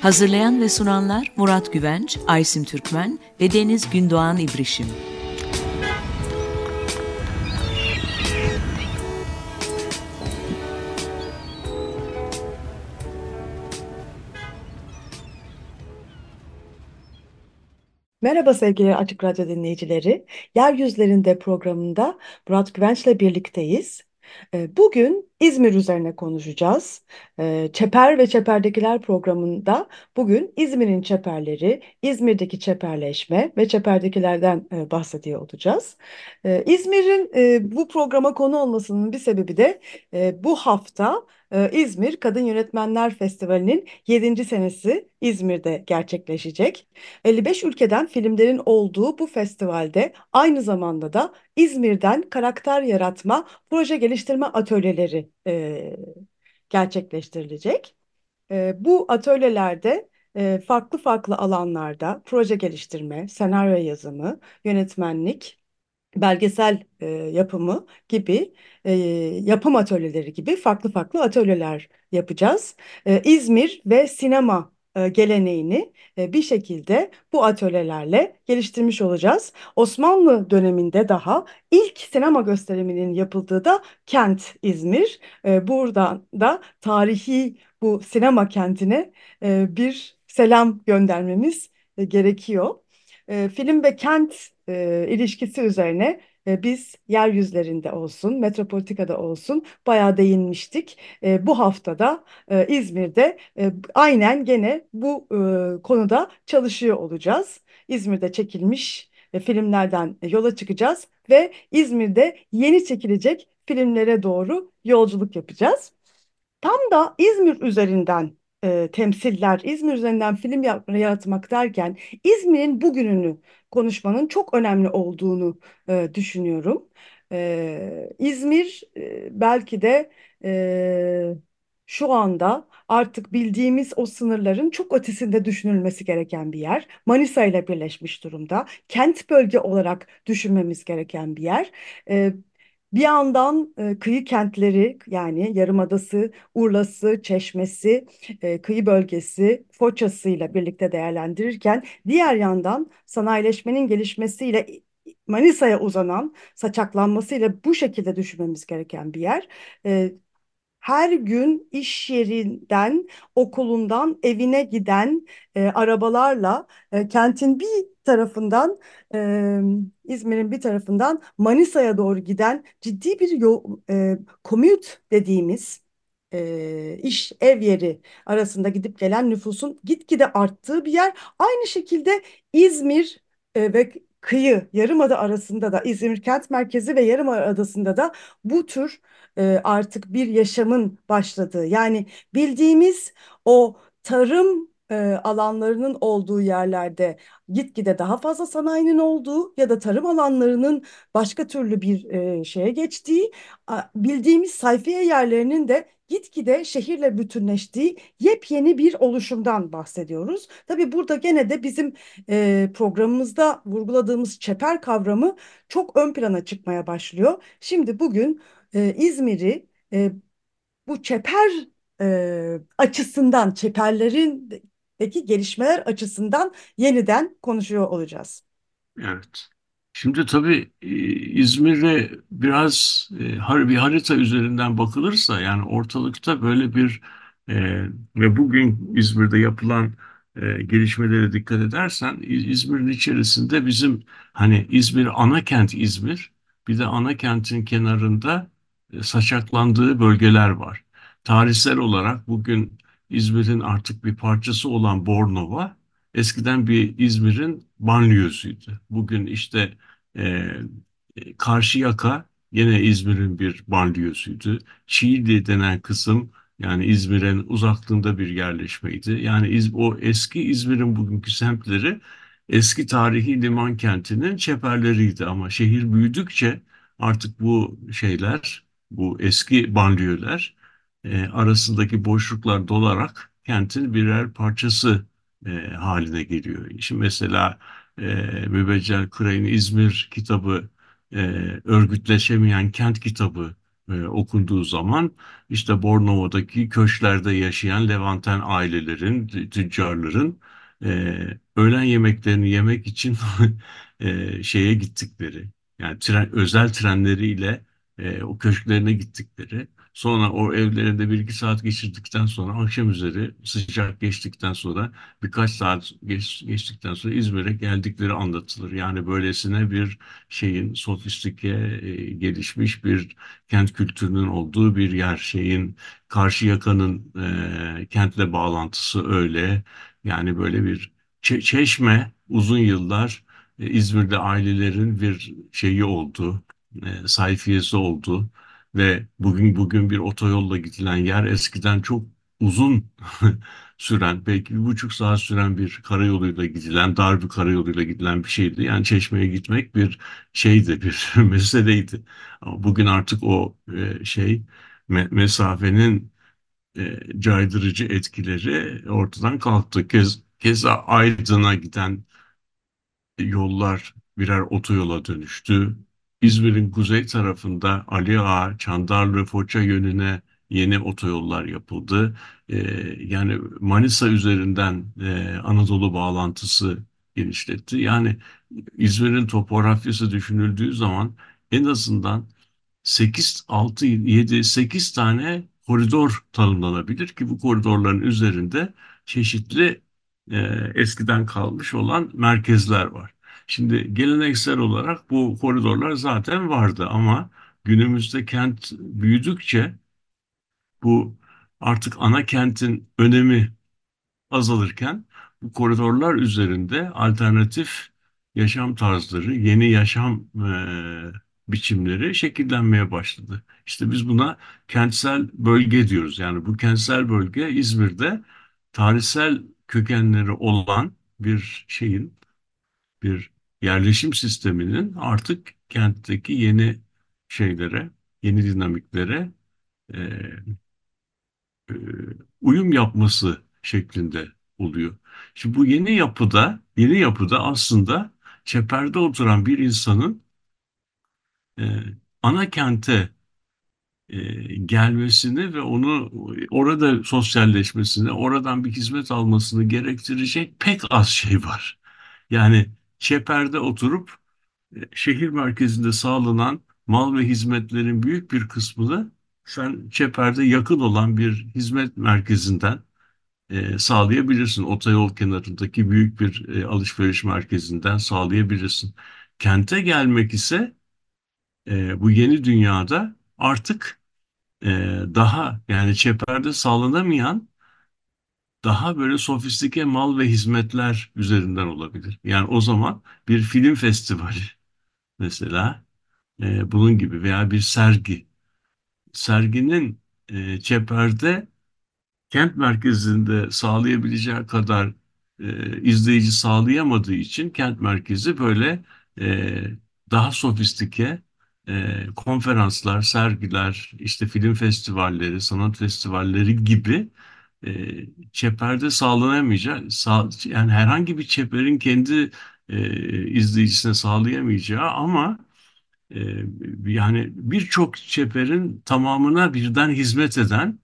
Hazırlayan ve sunanlar Murat Güvenç, Aysim Türkmen ve Deniz Gündoğan İbrişim. Merhaba sevgili Açık Radyo dinleyicileri. Yeryüzlerinde programında Murat Güvenç'le birlikteyiz. Bugün İzmir üzerine konuşacağız. Çeper ve Çeperdekiler programında bugün İzmir'in çeperleri, İzmir'deki çeperleşme ve çeperdekilerden bahsediyor olacağız. İzmir'in bu programa konu olmasının bir sebebi de bu hafta e, İzmir Kadın Yönetmenler Festivali'nin 7. senesi İzmir'de gerçekleşecek. 55 ülkeden filmlerin olduğu bu festivalde aynı zamanda da İzmir'den karakter yaratma, proje geliştirme atölyeleri e, gerçekleştirilecek. E, bu atölyelerde e, farklı farklı alanlarda proje geliştirme, senaryo yazımı, yönetmenlik, belgesel e, yapımı gibi e, yapım atölyeleri gibi farklı farklı atölyeler yapacağız. E, İzmir ve sinema e, geleneğini e, bir şekilde bu atölyelerle geliştirmiş olacağız. Osmanlı döneminde daha ilk sinema gösteriminin yapıldığı da kent İzmir. E, buradan da tarihi bu sinema kentine bir selam göndermemiz gerekiyor. Film ve kent e, ilişkisi üzerine e, biz yeryüzlerinde olsun, Metropolitika'da olsun bayağı değinmiştik. E, bu haftada e, İzmir'de e, aynen gene bu e, konuda çalışıyor olacağız. İzmir'de çekilmiş e, filmlerden yola çıkacağız ve İzmir'de yeni çekilecek filmlere doğru yolculuk yapacağız. Tam da İzmir üzerinden e, temsiller, İzmir üzerinden film yap- yaratmak derken İzmir'in bugününü konuşmanın çok önemli olduğunu e, düşünüyorum. E, İzmir e, belki de e, şu anda artık bildiğimiz o sınırların çok ötesinde düşünülmesi gereken bir yer. Manisa ile birleşmiş durumda. Kent bölge olarak düşünmemiz gereken bir yer. E, bir yandan e, kıyı kentleri yani Yarımadası, Urlası, Çeşmesi, e, kıyı bölgesi, Foçası ile birlikte değerlendirirken diğer yandan sanayileşmenin gelişmesiyle Manisa'ya uzanan saçaklanmasıyla bu şekilde düşünmemiz gereken bir yer. E, her gün iş yerinden, okulundan evine giden e, arabalarla e, kentin bir tarafından e, İzmir'in bir tarafından Manisa'ya doğru giden ciddi bir yol, e, commute dediğimiz e, iş ev yeri arasında gidip gelen nüfusun gitgide arttığı bir yer. Aynı şekilde İzmir e, ve kıyı Yarımada arasında da İzmir kent merkezi ve Yarımadası'nda da bu tür e, artık bir yaşamın başladığı yani bildiğimiz o tarım e, alanlarının olduğu yerlerde gitgide daha fazla sanayinin olduğu ya da tarım alanlarının başka türlü bir e, şeye geçtiği bildiğimiz sayfiye yerlerinin de gitgide şehirle bütünleştiği yepyeni bir oluşumdan bahsediyoruz. Tabii burada gene de bizim e, programımızda vurguladığımız çeper kavramı çok ön plana çıkmaya başlıyor. Şimdi bugün İzmir'i bu çeper açısından, çeperlerindeki gelişmeler açısından yeniden konuşuyor olacağız. Evet. Şimdi tabii e, İzmir'e biraz e, bir harita üzerinden bakılırsa yani ortalıkta böyle bir e, ve bugün İzmir'de yapılan e, gelişmelere dikkat edersen İzmir'in içerisinde bizim hani İzmir ana kent İzmir bir de ana kentin kenarında saçaklandığı bölgeler var. Tarihsel olarak bugün İzmir'in artık bir parçası olan Bornova eskiden bir İzmir'in banliyösüydü. Bugün işte e, Karşıyaka Yine İzmir'in bir banliyösüydü. Çiğli denen kısım yani İzmir'in uzaklığında bir yerleşmeydi. Yani İz- o eski İzmir'in bugünkü semtleri eski tarihi liman kentinin çeperleriydi. Ama şehir büyüdükçe artık bu şeyler, bu eski banliyöler e, arasındaki boşluklar dolarak kentin birer parçası e, haline geliyor. Şimdi mesela e, Mübeccel Kıray'ın İzmir kitabı e, örgütleşemeyen kent kitabı e, okunduğu zaman işte Bornova'daki köşklerde yaşayan Levanten ailelerin, tü- tüccarların e, öğlen yemeklerini yemek için e, şeye gittikleri, yani tren, özel trenleriyle e, o köşklerine gittikleri, sonra o evlerinde bir iki saat geçirdikten sonra akşam üzeri sıcak geçtikten sonra birkaç saat geç, geçtikten sonra İzmir'e geldikleri anlatılır. Yani böylesine bir şeyin sofistike e, gelişmiş bir kent kültürünün olduğu bir yer şeyin Karşıyaka'nın e, kentle bağlantısı öyle yani böyle bir Çe- Çeşme uzun yıllar e, İzmir'de ailelerin bir şeyi oldu e, sayfiyesi oldu ve bugün bugün bir otoyolla gidilen yer eskiden çok uzun süren belki bir buçuk saat süren bir karayoluyla gidilen dar bir karayoluyla gidilen bir şeydi. Yani Çeşme'ye gitmek bir şeydi bir meseleydi. Ama bugün artık o e, şey me- mesafenin e, caydırıcı etkileri ortadan kalktı. Kez, keza Aydın'a giden yollar birer otoyola dönüştü. İzmir'in kuzey tarafında Ali Ağa, Çandarlı, Foça yönüne yeni otoyollar yapıldı. Ee, yani Manisa üzerinden e, Anadolu bağlantısı genişletti. Yani İzmir'in topografyası düşünüldüğü zaman en azından 8, 6, 7, 8 tane koridor tanımlanabilir ki bu koridorların üzerinde çeşitli e, eskiden kalmış olan merkezler var. Şimdi geleneksel olarak bu koridorlar zaten vardı ama günümüzde kent büyüdükçe bu artık ana kentin önemi azalırken bu koridorlar üzerinde alternatif yaşam tarzları, yeni yaşam e, biçimleri şekillenmeye başladı. İşte biz buna kentsel bölge diyoruz. Yani bu kentsel bölge İzmir'de tarihsel kökenleri olan bir şeyin, bir yerleşim sisteminin artık kentteki yeni şeylere, yeni dinamiklere e, e, uyum yapması şeklinde oluyor. Şimdi bu yeni yapıda, yeni yapıda aslında çeperde oturan bir insanın e, ana kente e, gelmesini ve onu orada sosyalleşmesini, oradan bir hizmet almasını gerektirecek pek az şey var. Yani çeperde oturup e, şehir merkezinde sağlanan mal ve hizmetlerin büyük bir kısmını sen çeperde yakın olan bir hizmet merkezinden e, sağlayabilirsin. Otoyol kenarındaki büyük bir e, alışveriş merkezinden sağlayabilirsin. Kente gelmek ise e, bu yeni dünyada artık e, daha yani çeperde sağlanamayan daha böyle sofistike mal ve hizmetler üzerinden olabilir. Yani o zaman bir film festivali mesela e, bunun gibi veya bir sergi. Serginin e, çeperde kent merkezinde sağlayabileceği kadar e, izleyici sağlayamadığı için kent merkezi böyle e, daha sofistike e, konferanslar, sergiler, işte film festivalleri, sanat festivalleri gibi e, çeperde sağlanamayacak, sağ, yani herhangi bir çeperin kendi e, izleyicisine sağlayamayacağı ama ee, yani birçok çeperin tamamına birden hizmet eden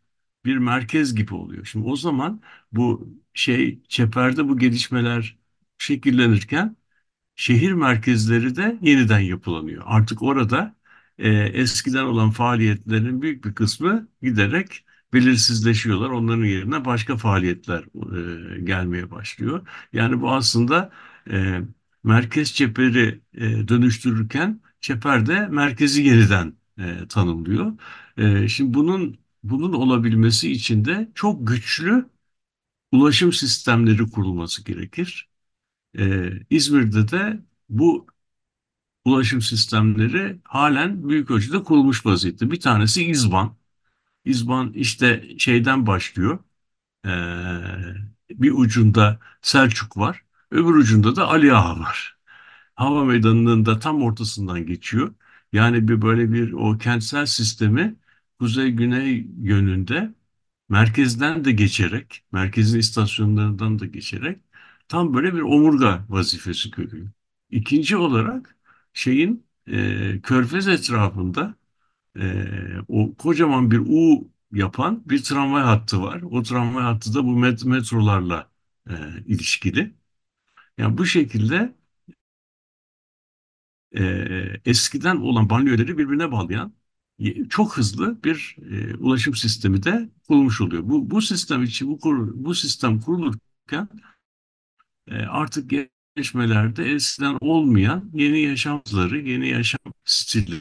bir merkez gibi oluyor. Şimdi o zaman bu şey çeperde bu gelişmeler şekillenirken şehir merkezleri de yeniden yapılanıyor. Artık orada e, eskiden olan faaliyetlerin büyük bir kısmı giderek belirsizleşiyorlar. Onların yerine başka faaliyetler e, gelmeye başlıyor. Yani bu aslında e, merkez çeperi e, dönüştürürken çeper de merkezi yeniden e, tanımlıyor. E, şimdi bunun bunun olabilmesi için de çok güçlü ulaşım sistemleri kurulması gerekir. Ee, İzmir'de de bu ulaşım sistemleri halen büyük ölçüde kurulmuş vaziyette. Bir tanesi İzban. İzban işte şeyden başlıyor. Ee, bir ucunda Selçuk var. Öbür ucunda da Ali Ağa var. Hava meydanının da tam ortasından geçiyor. Yani bir böyle bir o kentsel sistemi kuzey-güney yönünde merkezden de geçerek, merkezin istasyonlarından da geçerek tam böyle bir omurga vazifesi görüyor. İkinci olarak şeyin e, Körfez etrafında e, o kocaman bir U yapan bir tramvay hattı var. O tramvay hattı da bu met metrolarla e, ilişkili. Yani bu şekilde e, eskiden olan banliyöleri birbirine bağlayan çok hızlı bir e, ulaşım sistemi de kurulmuş oluyor. Bu, bu sistem için bu, kur, bu sistem kurulurken e, artık gelişmelerde eskiden olmayan yeni yaşamları, yeni yaşam stili,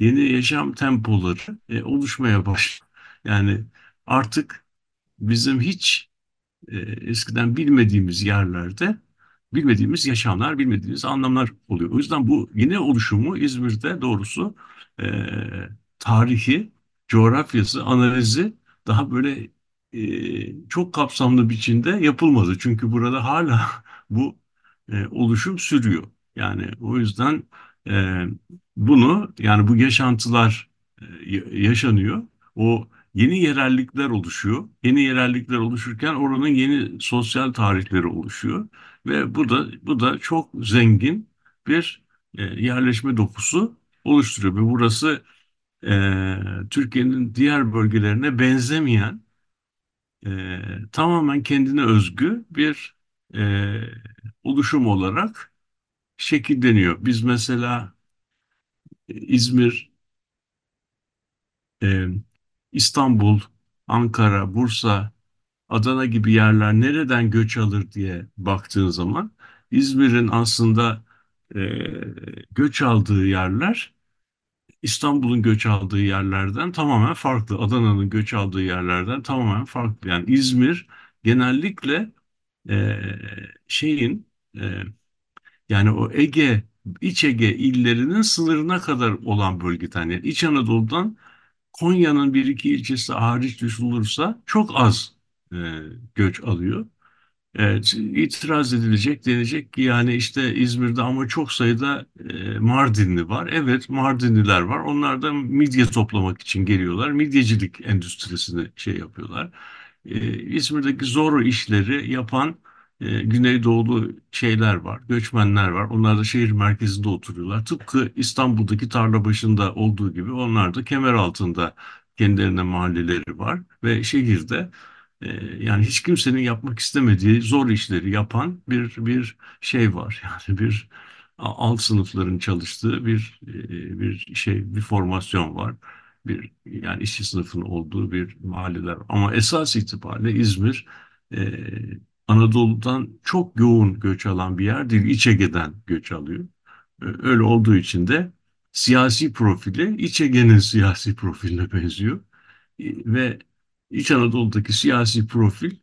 yeni yaşam tempoları e, oluşmaya başlıyor. Yani artık bizim hiç e, eskiden bilmediğimiz yerlerde bilmediğimiz yaşamlar, bilmediğimiz anlamlar oluyor. O yüzden bu yeni oluşumu İzmir'de doğrusu e, tarihi, coğrafyası, analizi daha böyle e, çok kapsamlı biçimde yapılmadı. Çünkü burada hala bu e, oluşum sürüyor. Yani o yüzden e, bunu yani bu yaşantılar e, yaşanıyor. O yeni yerellikler oluşuyor. Yeni yerellikler oluşurken oranın yeni sosyal tarihleri oluşuyor ve bu da bu da çok zengin bir e, yerleşme dokusu oluşturuyor. Ve burası e, Türkiye'nin diğer bölgelerine benzemeyen e, tamamen kendine özgü bir e, oluşum olarak şekilleniyor. Biz mesela İzmir, e, İstanbul, Ankara, Bursa, Adana gibi yerler nereden göç alır diye baktığın zaman İzmir'in aslında e, göç aldığı yerler İstanbul'un göç aldığı yerlerden tamamen farklı. Adana'nın göç aldığı yerlerden tamamen farklı. Yani İzmir genellikle e, şeyin e, yani o Ege, İç Ege illerinin sınırına kadar olan bölgeden yani İç Anadolu'dan Konya'nın bir iki ilçesi hariç düşülürse çok az e, göç alıyor. Evet, itiraz edilecek, denecek ki yani işte İzmir'de ama çok sayıda e, Mardinli var. Evet, Mardinliler var. Onlar da midye toplamak için geliyorlar. Midyecilik endüstrisini şey yapıyorlar. E, İzmir'deki zor işleri yapan e, Güneydoğulu şeyler var, göçmenler var. Onlar da şehir merkezinde oturuyorlar. Tıpkı İstanbul'daki tarla başında olduğu gibi onlar da kemer altında kendilerine mahalleleri var ve şehirde e, yani hiç kimsenin yapmak istemediği zor işleri yapan bir bir şey var. Yani bir alt sınıfların çalıştığı bir e, bir şey bir formasyon var. Bir yani işçi sınıfının olduğu bir mahalleler. Ama esas itibariyle İzmir e, Anadolu'dan çok yoğun göç alan bir yer değil. İç Ege'den göç alıyor. Öyle olduğu için de siyasi profili İç Ege'nin siyasi profiline benziyor. Ve İç Anadolu'daki siyasi profil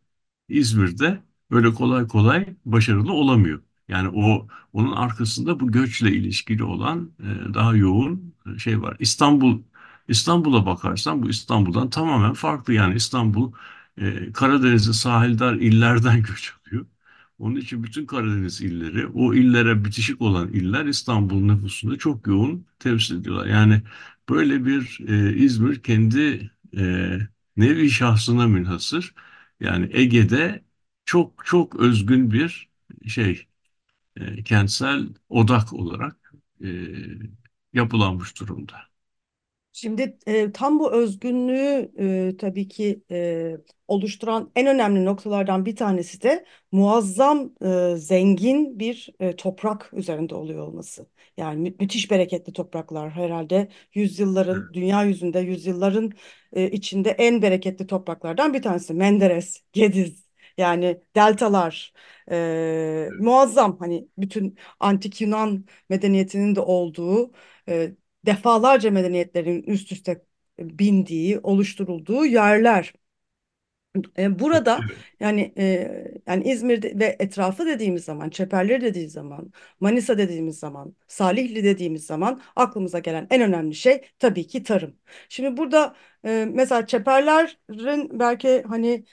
İzmir'de böyle kolay kolay başarılı olamıyor. Yani o onun arkasında bu göçle ilişkili olan e, daha yoğun e, şey var. İstanbul İstanbul'a bakarsan bu İstanbul'dan tamamen farklı. Yani İstanbul e, Karadeniz'e sahildar illerden göç alıyor. Onun için bütün Karadeniz illeri, o illere bitişik olan iller İstanbul nüfusunda çok yoğun temsil ediyorlar. Yani böyle bir e, İzmir kendi e, nevi şahsına münhasır. Yani Ege'de çok çok özgün bir şey, e, kentsel odak olarak e, yapılanmış durumda. Şimdi e, tam bu özgünlüğü e, tabii ki e, oluşturan en önemli noktalardan bir tanesi de muazzam e, zengin bir e, toprak üzerinde oluyor olması. Yani mü- müthiş bereketli topraklar herhalde yüzyılların dünya yüzünde yüzyılların e, içinde en bereketli topraklardan bir tanesi. Menderes, Gediz yani deltalar e, muazzam hani bütün antik Yunan medeniyetinin de olduğu e, defalarca medeniyetlerin üst üste bindiği, oluşturulduğu yerler. E, burada yani e, yani İzmir ve etrafı dediğimiz zaman, Çeperleri dediğimiz zaman, Manisa dediğimiz zaman, Salihli dediğimiz zaman aklımıza gelen en önemli şey tabii ki tarım. Şimdi burada e, mesela Çeperlerin belki hani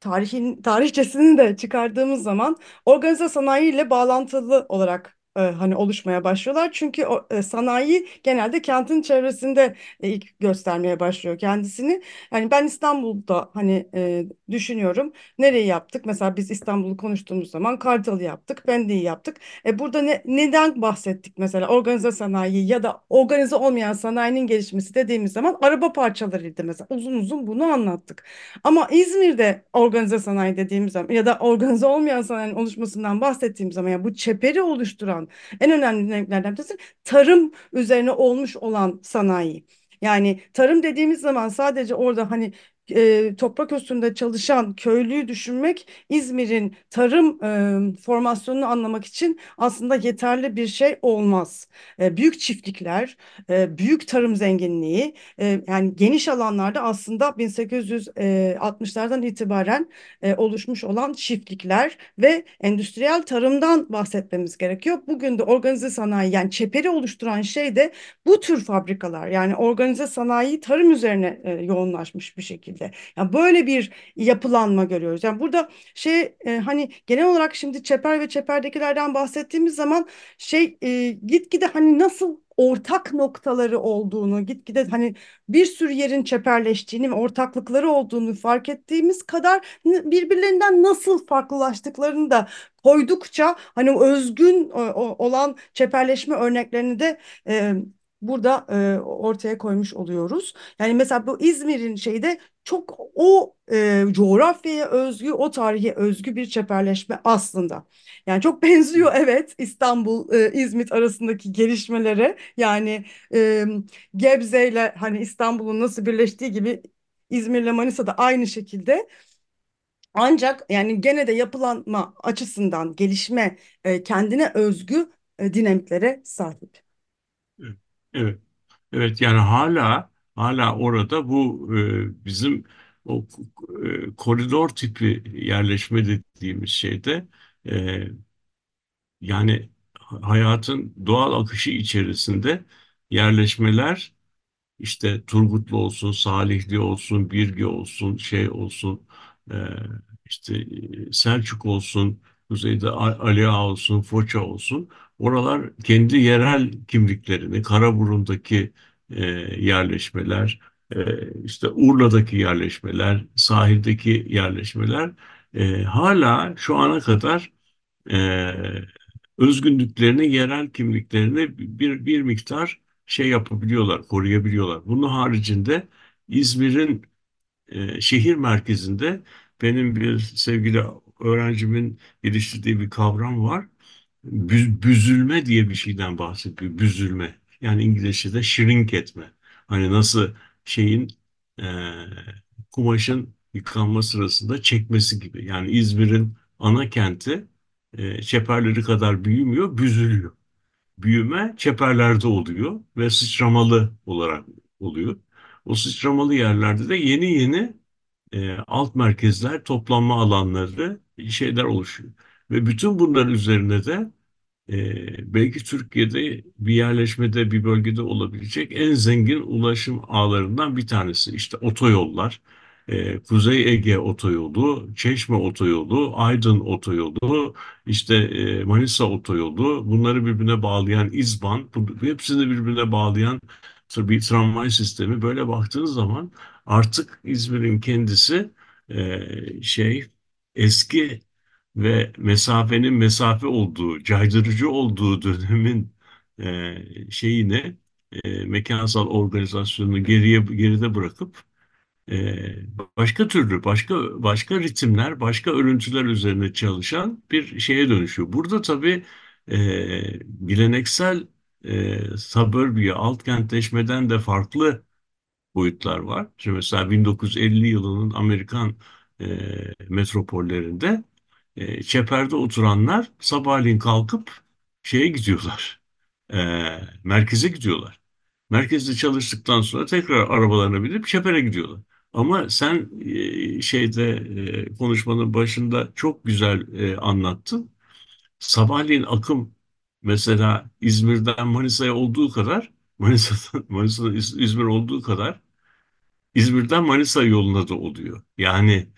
tarihin tarihçesini de çıkardığımız zaman organize sanayi ile bağlantılı olarak e, hani oluşmaya başlıyorlar. Çünkü o, e, sanayi genelde kentin çevresinde e, ilk göstermeye başlıyor kendisini. Yani ben İstanbul'da hani e, düşünüyorum. Nereyi yaptık? Mesela biz İstanbul'u konuştuğumuz zaman Kartal'ı yaptık, Pendik'i yaptık. E, burada ne, neden bahsettik mesela organize sanayi ya da organize olmayan sanayinin gelişmesi dediğimiz zaman araba parçalarıydı mesela. Uzun uzun bunu anlattık. Ama İzmir'de organize sanayi dediğimiz zaman ya da organize olmayan sanayinin oluşmasından bahsettiğim zaman ya bu çeperi oluşturan en önemli dinamiklerden birisi tarım üzerine olmuş olan sanayi. Yani tarım dediğimiz zaman sadece orada hani e, toprak üstünde çalışan köylüyü düşünmek İzmir'in tarım e, formasyonunu anlamak için aslında yeterli bir şey olmaz. E, büyük çiftlikler, e, büyük tarım zenginliği, e, yani geniş alanlarda aslında 1860'lardan itibaren e, oluşmuş olan çiftlikler ve endüstriyel tarımdan bahsetmemiz gerekiyor. Bugün de organize sanayi yani çeperi oluşturan şey de bu tür fabrikalar yani organize sanayi tarım üzerine e, yoğunlaşmış bir şekilde. Yani böyle bir yapılanma görüyoruz. Yani burada şey e, hani genel olarak şimdi çeper ve çeperdekilerden bahsettiğimiz zaman şey e, gitgide hani nasıl ortak noktaları olduğunu, gitgide hani bir sürü yerin çeperleştiğini ve ortaklıkları olduğunu fark ettiğimiz kadar birbirlerinden nasıl farklılaştıklarını da koydukça hani özgün olan çeperleşme örneklerini de e, burada e, ortaya koymuş oluyoruz. Yani mesela bu İzmir'in şeyde çok o e, coğrafyaya özgü, o tarihe özgü bir çeperleşme aslında. Yani çok benziyor evet İstanbul, e, İzmit arasındaki gelişmelere. Yani e, Gebze ile hani İstanbul'un nasıl birleştiği gibi İzmir'le Manisa da aynı şekilde. Ancak yani gene de yapılanma açısından gelişme e, kendine özgü e, dinamiklere sahip. Evet. Evet. Yani hala hala orada bu e, bizim o e, koridor tipi yerleşme dediğimiz şeyde e, yani hayatın doğal akışı içerisinde yerleşmeler işte Turgutlu olsun, Salihli olsun, Birgi olsun, şey olsun, e, işte e, Selçuk olsun, kuzeyde A- Ali Ağa olsun, Foça olsun. Oralar kendi yerel kimliklerini, Karaburun'daki e, yerleşmeler, e, işte Urla'daki yerleşmeler, sahildeki yerleşmeler e, hala şu ana kadar e, özgünlüklerini, yerel kimliklerini bir, bir miktar şey yapabiliyorlar, koruyabiliyorlar. Bunun haricinde İzmir'in e, şehir merkezinde benim bir sevgili öğrencimin geliştirdiği bir kavram var. Bü- büzülme diye bir şeyden bahsediyor. Büzülme. Yani İngilizce'de shrink etme. Hani nasıl şeyin e, kumaşın yıkanma sırasında çekmesi gibi. Yani İzmir'in ana kenti e, çeperleri kadar büyümüyor, büzülüyor. Büyüme çeperlerde oluyor ve sıçramalı olarak oluyor. O sıçramalı yerlerde de yeni yeni e, alt merkezler, toplanma alanları, şeyler oluşuyor. Ve bütün bunların üzerine de e, belki Türkiye'de bir yerleşmede, bir bölgede olabilecek en zengin ulaşım ağlarından bir tanesi. İşte otoyollar, e, Kuzey Ege Otoyolu, Çeşme Otoyolu, Aydın Otoyolu, işte e, Manisa Otoyolu, bunları birbirine bağlayan İzban, bu, hepsini birbirine bağlayan bir tramvay sistemi. Böyle baktığınız zaman artık İzmir'in kendisi e, şey eski ve mesafenin mesafe olduğu, caydırıcı olduğu dönemin e, şeyini, e, mekansal organizasyonunu geriye geride bırakıp e, başka türlü, başka başka ritimler, başka örüntüler üzerine çalışan bir şeye dönüşüyor. Burada tabii e, geleneksel e, suburbia, alt kentleşmeden de farklı boyutlar var. Şimdi mesela 1950 yılının Amerikan e, metropollerinde e, çeperde oturanlar sabahleyin kalkıp şeye gidiyorlar. E, merkeze gidiyorlar. Merkezde çalıştıktan sonra tekrar arabalarına binip çepere gidiyorlar. Ama sen e, şeyde e, konuşmanın başında çok güzel e, anlattın. Sabahleyin akım mesela İzmir'den Manisa'ya olduğu kadar Manisa'dan Manisa'dan İz- İzmir olduğu kadar İzmir'den Manisa yoluna da oluyor. Yani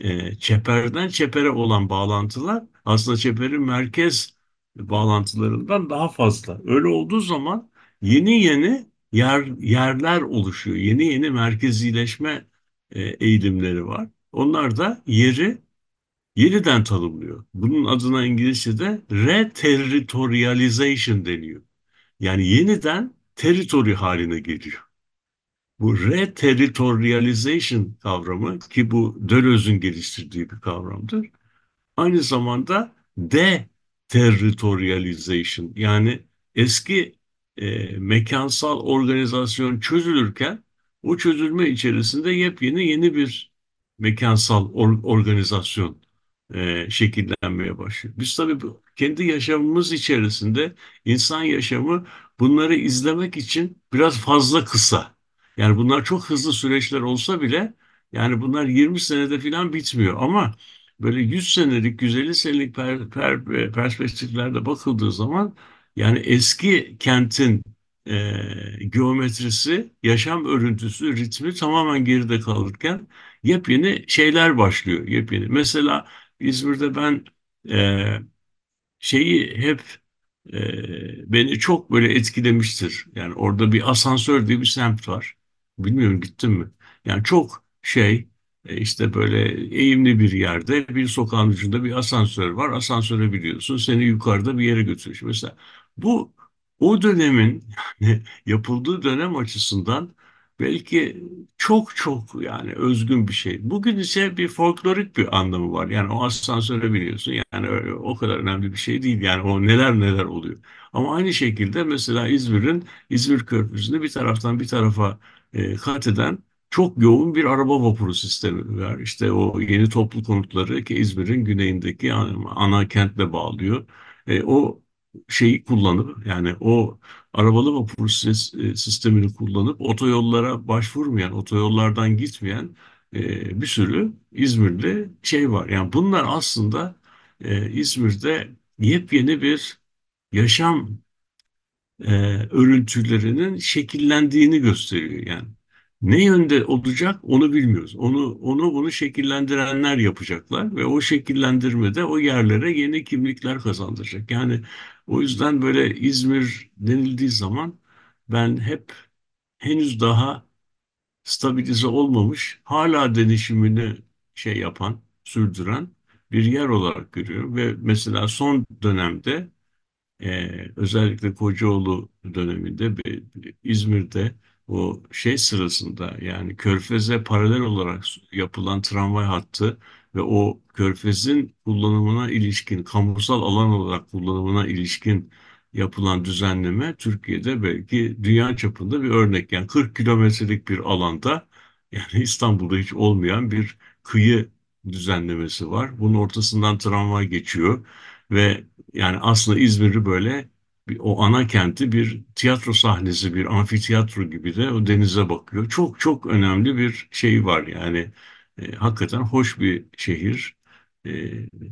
e, çeperden çepere olan bağlantılar aslında çeperin merkez bağlantılarından daha fazla. Öyle olduğu zaman yeni yeni yer, yerler oluşuyor. Yeni yeni merkezileşme e, eğilimleri var. Onlar da yeri yeniden tanımlıyor. Bunun adına İngilizce'de reterritorialization deniyor. Yani yeniden teritori haline geliyor. Bu reterritorialization kavramı ki bu Deleuze'ün geliştirdiği bir kavramdır. Aynı zamanda deterritorialization yani eski e, mekansal organizasyon çözülürken o çözülme içerisinde yepyeni yeni bir mekansal or- organizasyon e, şekillenmeye başlıyor. Biz tabii kendi yaşamımız içerisinde insan yaşamı bunları izlemek için biraz fazla kısa. Yani bunlar çok hızlı süreçler olsa bile yani bunlar 20 senede falan bitmiyor ama böyle 100 senelik, 150 senelik per, per, perspektiflerde bakıldığı zaman yani eski kentin e, geometrisi, yaşam örüntüsü, ritmi tamamen geride kalırken yepyeni şeyler başlıyor. Yepyeni. Mesela İzmir'de ben e, şeyi hep e, beni çok böyle etkilemiştir. Yani orada bir asansör diye bir semt var. Bilmiyorum gittin mi? Yani çok şey e, işte böyle eğimli bir yerde bir sokağın ucunda bir asansör var. Asansöre biliyorsun seni yukarıda bir yere götürüyor. Mesela bu o dönemin yani yapıldığı dönem açısından belki çok çok yani özgün bir şey. Bugün ise bir folklorik bir anlamı var. Yani o asansöre biniyorsun. Yani öyle, o kadar önemli bir şey değil. Yani o neler neler oluyor. Ama aynı şekilde mesela İzmir'in İzmir Köprüsü'nde bir taraftan bir tarafa e, kat eden çok yoğun bir araba vapuru sistemi var. İşte o yeni toplu konutları ki İzmir'in güneyindeki ana, kentle bağlıyor. E, o şeyi kullanıp yani o arabalı vapur e, sistemini kullanıp otoyollara başvurmayan, otoyollardan gitmeyen e, bir sürü İzmir'de şey var. Yani bunlar aslında e, İzmir'de yepyeni bir yaşam e, örüntülerinin şekillendiğini gösteriyor yani. Ne yönde olacak onu bilmiyoruz. Onu onu bunu şekillendirenler yapacaklar ve o şekillendirmede o yerlere yeni kimlikler kazandıracak. Yani o yüzden böyle İzmir denildiği zaman ben hep henüz daha stabilize olmamış, hala denişimini şey yapan, sürdüren bir yer olarak görüyorum ve mesela son dönemde ee, özellikle Kocaoğlu döneminde İzmir'de o şey sırasında yani Körfez'e paralel olarak yapılan tramvay hattı ve o Körfez'in kullanımına ilişkin, kamusal alan olarak kullanımına ilişkin yapılan düzenleme Türkiye'de belki dünya çapında bir örnek. Yani 40 kilometrelik bir alanda yani İstanbul'da hiç olmayan bir kıyı düzenlemesi var. Bunun ortasından tramvay geçiyor ve yani aslında İzmir'i böyle bir, o ana kenti bir tiyatro sahnesi, bir amfiteyatro gibi de o denize bakıyor. Çok çok önemli bir şey var yani. E, hakikaten hoş bir şehir. E,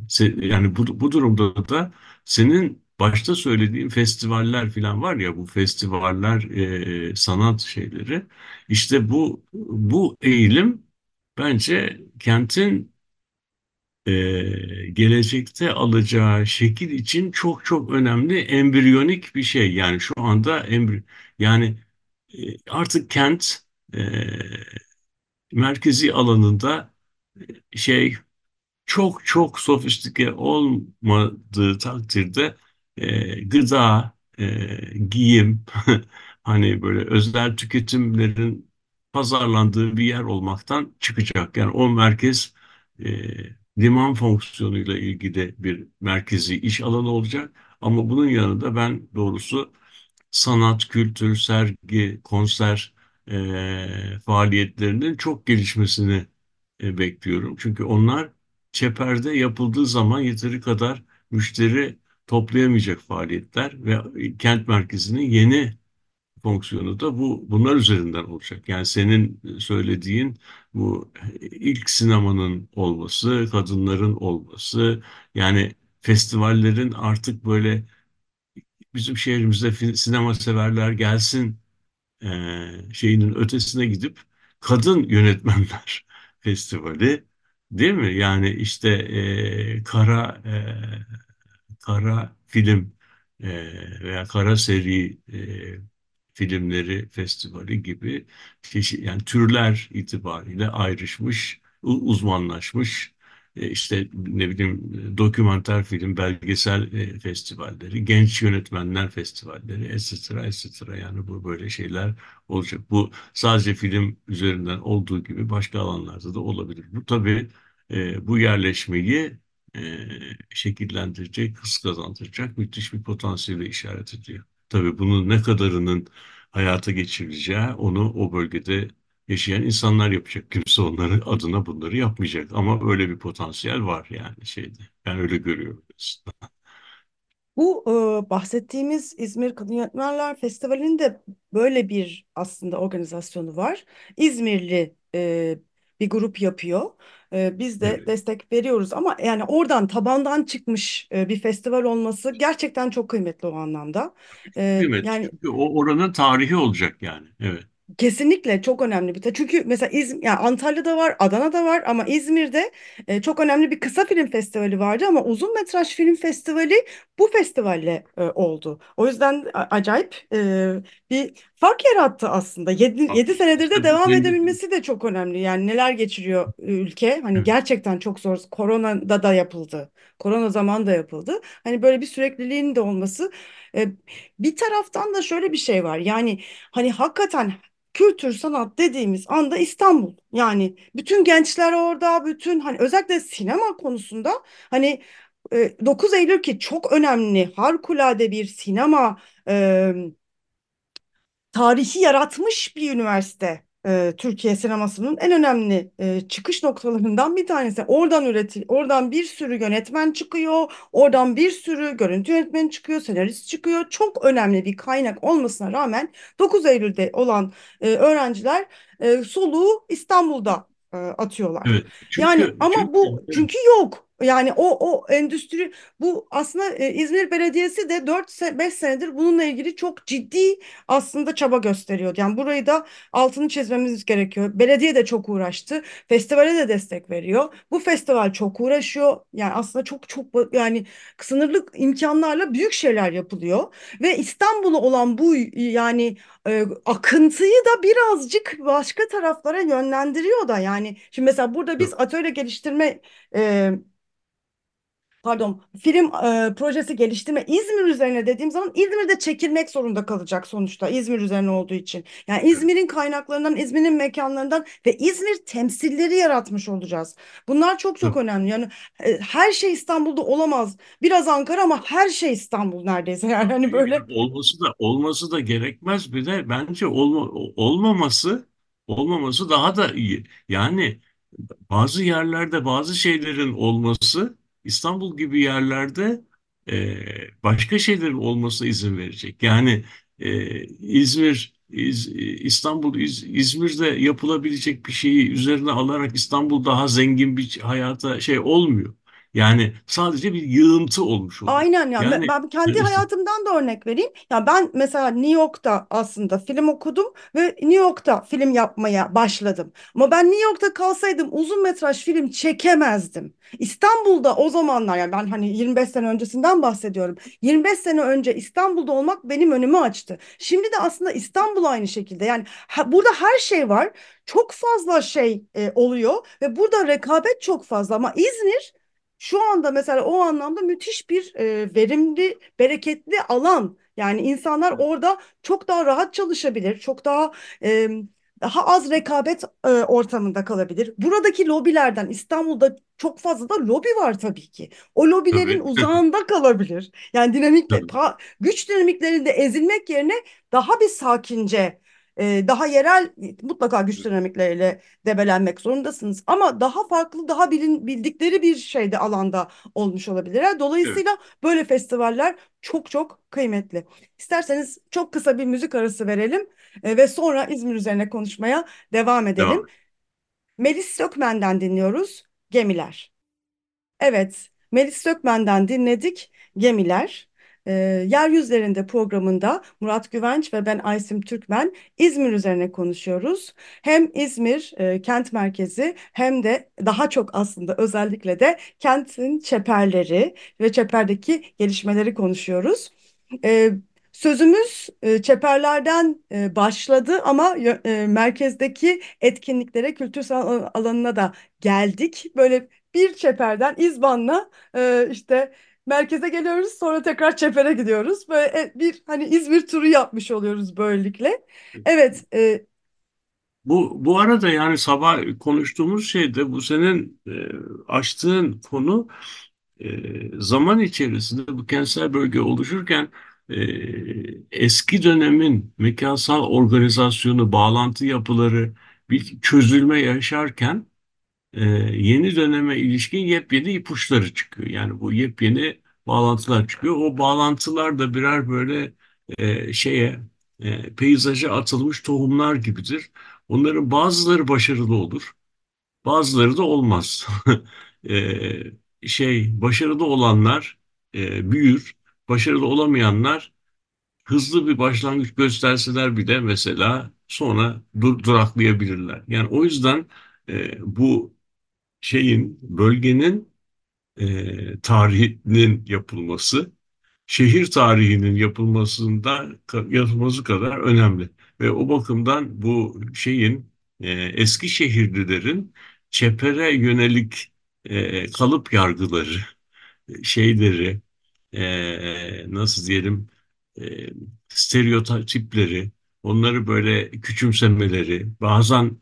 se- yani bu, bu durumda da senin başta söylediğin festivaller falan var ya bu festivaller e, sanat şeyleri. İşte bu bu eğilim bence kentin e, gelecekte alacağı şekil için çok çok önemli embriyonik bir şey. Yani şu anda embri yani e, artık kent e, merkezi alanında şey çok çok sofistike olmadığı takdirde e, gıda, e, giyim, hani böyle özel tüketimlerin pazarlandığı bir yer olmaktan çıkacak. Yani o merkez e, liman fonksiyonuyla ilgili bir merkezi iş alanı olacak. Ama bunun yanında ben doğrusu sanat, kültür, sergi, konser e, faaliyetlerinin çok gelişmesini e, bekliyorum. Çünkü onlar çeperde yapıldığı zaman yeteri kadar müşteri toplayamayacak faaliyetler ve kent merkezini yeni fonksiyonu da bu bunlar üzerinden olacak. Yani senin söylediğin bu ilk sinemanın olması, kadınların olması, yani festivallerin artık böyle bizim şehrimizde sinema severler gelsin e, şeyinin ötesine gidip kadın yönetmenler festivali değil mi? Yani işte e, kara e, kara film e, veya kara seri e, filmleri festivali gibi çeşit yani türler itibariyle ayrışmış, uzmanlaşmış e, işte ne bileyim dokümanter film, belgesel e, festivalleri, genç yönetmenler festivalleri, etc. etc. Yani bu böyle şeyler olacak. Bu sadece film üzerinden olduğu gibi başka alanlarda da olabilir. Bu tabii e, bu yerleşmeyi e, şekillendirecek, hız kazandıracak müthiş bir potansiyele işaret ediyor. Tabii bunun ne kadarının hayata geçirileceği onu o bölgede yaşayan insanlar yapacak. Kimse onların adına bunları yapmayacak. Ama öyle bir potansiyel var yani şeyde. Ben öyle görüyorum aslında. Bu e, bahsettiğimiz İzmir Kadın Yönetmenler Festivali'nde böyle bir aslında organizasyonu var. İzmirli e, bir grup yapıyor. E, biz de Evet. destek veriyoruz ama yani oradan tabandan çıkmış e, bir festival olması gerçekten çok kıymetli o anlamda. E, Kıymetli. yani Çünkü o oranın tarihi olacak yani. Evet. Kesinlikle çok önemli bir. Çünkü mesela İzmir, yani Antalya'da var, Adana'da var ama İzmir'de e, çok önemli bir kısa film festivali vardı ama uzun metraj film festivali bu festivalle e, oldu. O yüzden acayip e, bir fark yarattı aslında. Yedi Bak, 7 senedir de devam edebilmesi de çok önemli. Yani neler geçiriyor e, ülke? Hani evet. gerçekten çok zor. Koronada da yapıldı. Korona zamanı da yapıldı. Hani böyle bir sürekliliğin de olması. E, bir taraftan da şöyle bir şey var. Yani hani hakikaten kültür sanat dediğimiz anda İstanbul. Yani bütün gençler orada, bütün hani özellikle sinema konusunda hani e, 9 Eylül ki çok önemli, harikulade bir sinema e, tarihi yaratmış bir üniversite. e, Türkiye sinemasının en önemli e, çıkış noktalarından bir tanesi. Oradan üretil, oradan bir sürü yönetmen çıkıyor, oradan bir sürü görüntü yönetmeni çıkıyor, senarist çıkıyor. Çok önemli bir kaynak olmasına rağmen 9 Eylül'de olan e, öğrenciler e, soluğu İstanbul'da e, atıyorlar. Evet. Yani Çünkü ama çünkü bu çünkü yok. Yani o o endüstri bu aslında e, İzmir Belediyesi de 4-5 senedir bununla ilgili çok ciddi aslında çaba gösteriyor. Yani burayı da altını çizmemiz gerekiyor. Belediye de çok uğraştı. Festivale de destek veriyor. Bu festival çok uğraşıyor. Yani aslında çok çok yani sınırlı imkanlarla büyük şeyler yapılıyor. Ve İstanbul'a olan bu yani e, akıntıyı da birazcık başka taraflara yönlendiriyor da. Yani şimdi mesela burada biz atölye geliştirme e, pardon film e, projesi geliştirme İzmir üzerine dediğim zaman İzmir'de çekilmek zorunda kalacak sonuçta İzmir üzerine olduğu için. Yani İzmir'in kaynaklarından, İzmir'in mekanlarından ve İzmir temsilleri yaratmış olacağız. Bunlar çok çok Tabii. önemli. Yani e, her şey İstanbul'da olamaz. Biraz Ankara ama her şey İstanbul neredeyse. Yani hani böyle olması da olması da gerekmez bir de bence olma, olmaması olmaması daha da iyi. Yani bazı yerlerde bazı şeylerin olması İstanbul gibi yerlerde e, başka şeylerin olmasına izin verecek. Yani e, İzmir, İz- İstanbul, İz- İzmir'de yapılabilecek bir şeyi üzerine alarak İstanbul daha zengin bir hayata şey olmuyor. Yani sadece bir yığıntı olmuş oluyor. Aynen ya ben Yani ben kendi hayatımdan da örnek vereyim. Ya ben mesela New York'ta aslında film okudum ve New York'ta film yapmaya başladım. Ama ben New York'ta kalsaydım uzun metraj film çekemezdim. İstanbul'da o zamanlar yani ben hani 25 sene öncesinden bahsediyorum. 25 sene önce İstanbul'da olmak benim önümü açtı. Şimdi de aslında İstanbul aynı şekilde. Yani burada her şey var. Çok fazla şey e, oluyor ve burada rekabet çok fazla ama İzmir şu anda mesela o anlamda müthiş bir e, verimli, bereketli alan. Yani insanlar orada çok daha rahat çalışabilir, çok daha e, daha az rekabet e, ortamında kalabilir. Buradaki lobilerden İstanbul'da çok fazla da lobi var tabii ki. O lobilerin tabii, uzağında kalabilir. Yani pa- güç dinamiklerinde ezilmek yerine daha bir sakince e, daha yerel mutlaka güç dinamikleriyle debelenmek zorundasınız. Ama daha farklı, daha bilin, bildikleri bir şeyde alanda olmuş olabilir. Evet. Dolayısıyla böyle festivaller çok çok kıymetli. İsterseniz çok kısa bir müzik arası verelim e, ve sonra İzmir üzerine konuşmaya devam edelim. Devam. Melis Sökmen'den dinliyoruz. Gemiler. Evet, Melis Sökmen'den dinledik Gemiler. Ee, Yeryüzlerinde programında Murat Güvenç ve ben Aysim Türkmen İzmir üzerine konuşuyoruz. Hem İzmir e, kent merkezi hem de daha çok aslında özellikle de kentin çeperleri ve çeperdeki gelişmeleri konuşuyoruz. Ee, sözümüz e, çeperlerden e, başladı ama e, merkezdeki etkinliklere, kültür alanına da geldik. Böyle bir çeperden İzban'la e, işte merkeze geliyoruz sonra tekrar çepere gidiyoruz. Böyle e, bir hani İzmir turu yapmış oluyoruz böylelikle. Evet, e, Bu, bu arada yani sabah konuştuğumuz şeyde bu senin e, açtığın konu e, zaman içerisinde bu kentsel bölge oluşurken e, eski dönemin mekansal organizasyonu, bağlantı yapıları bir çözülme yaşarken e, yeni döneme ilişkin yepyeni ipuçları çıkıyor. Yani bu yepyeni bağlantılar çıkıyor. O bağlantılar da birer böyle e, şeye e, peyzaja atılmış tohumlar gibidir. Onların bazıları başarılı olur, bazıları da olmaz. E, şey başarılı olanlar e, büyür, başarılı olamayanlar hızlı bir başlangıç gösterseler bile mesela sonra dur, duraklayabilirler. Yani o yüzden e, bu şeyin, bölgenin e, tarihinin yapılması, şehir tarihinin yapılmasında yapılması kadar önemli. Ve o bakımdan bu şeyin e, eski şehirlilerin çepere yönelik e, kalıp yargıları, şeyleri, e, nasıl diyelim, e, stereotipleri, onları böyle küçümsemeleri, bazen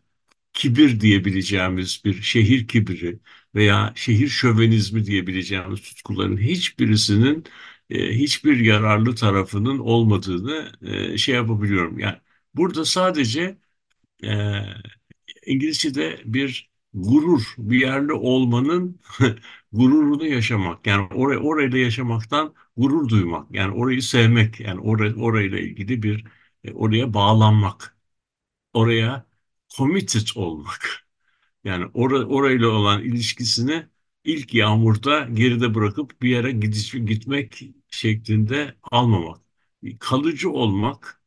kibir diyebileceğimiz bir şehir kibiri veya şehir şövenizmi diyebileceğimiz tutkuların hiçbirisinin e, hiçbir yararlı tarafının olmadığını e, şey yapabiliyorum. Yani burada sadece e, İngilizce'de bir gurur, bir yerli olmanın gururunu yaşamak. Yani oraya orayla yaşamaktan gurur duymak. Yani orayı sevmek. Yani oraya, orayla ilgili bir e, oraya bağlanmak. Oraya committed olmak. Yani or orayla olan ilişkisini ilk yağmurda geride bırakıp bir yere gidiş, gitmek şeklinde almamak. Kalıcı olmak,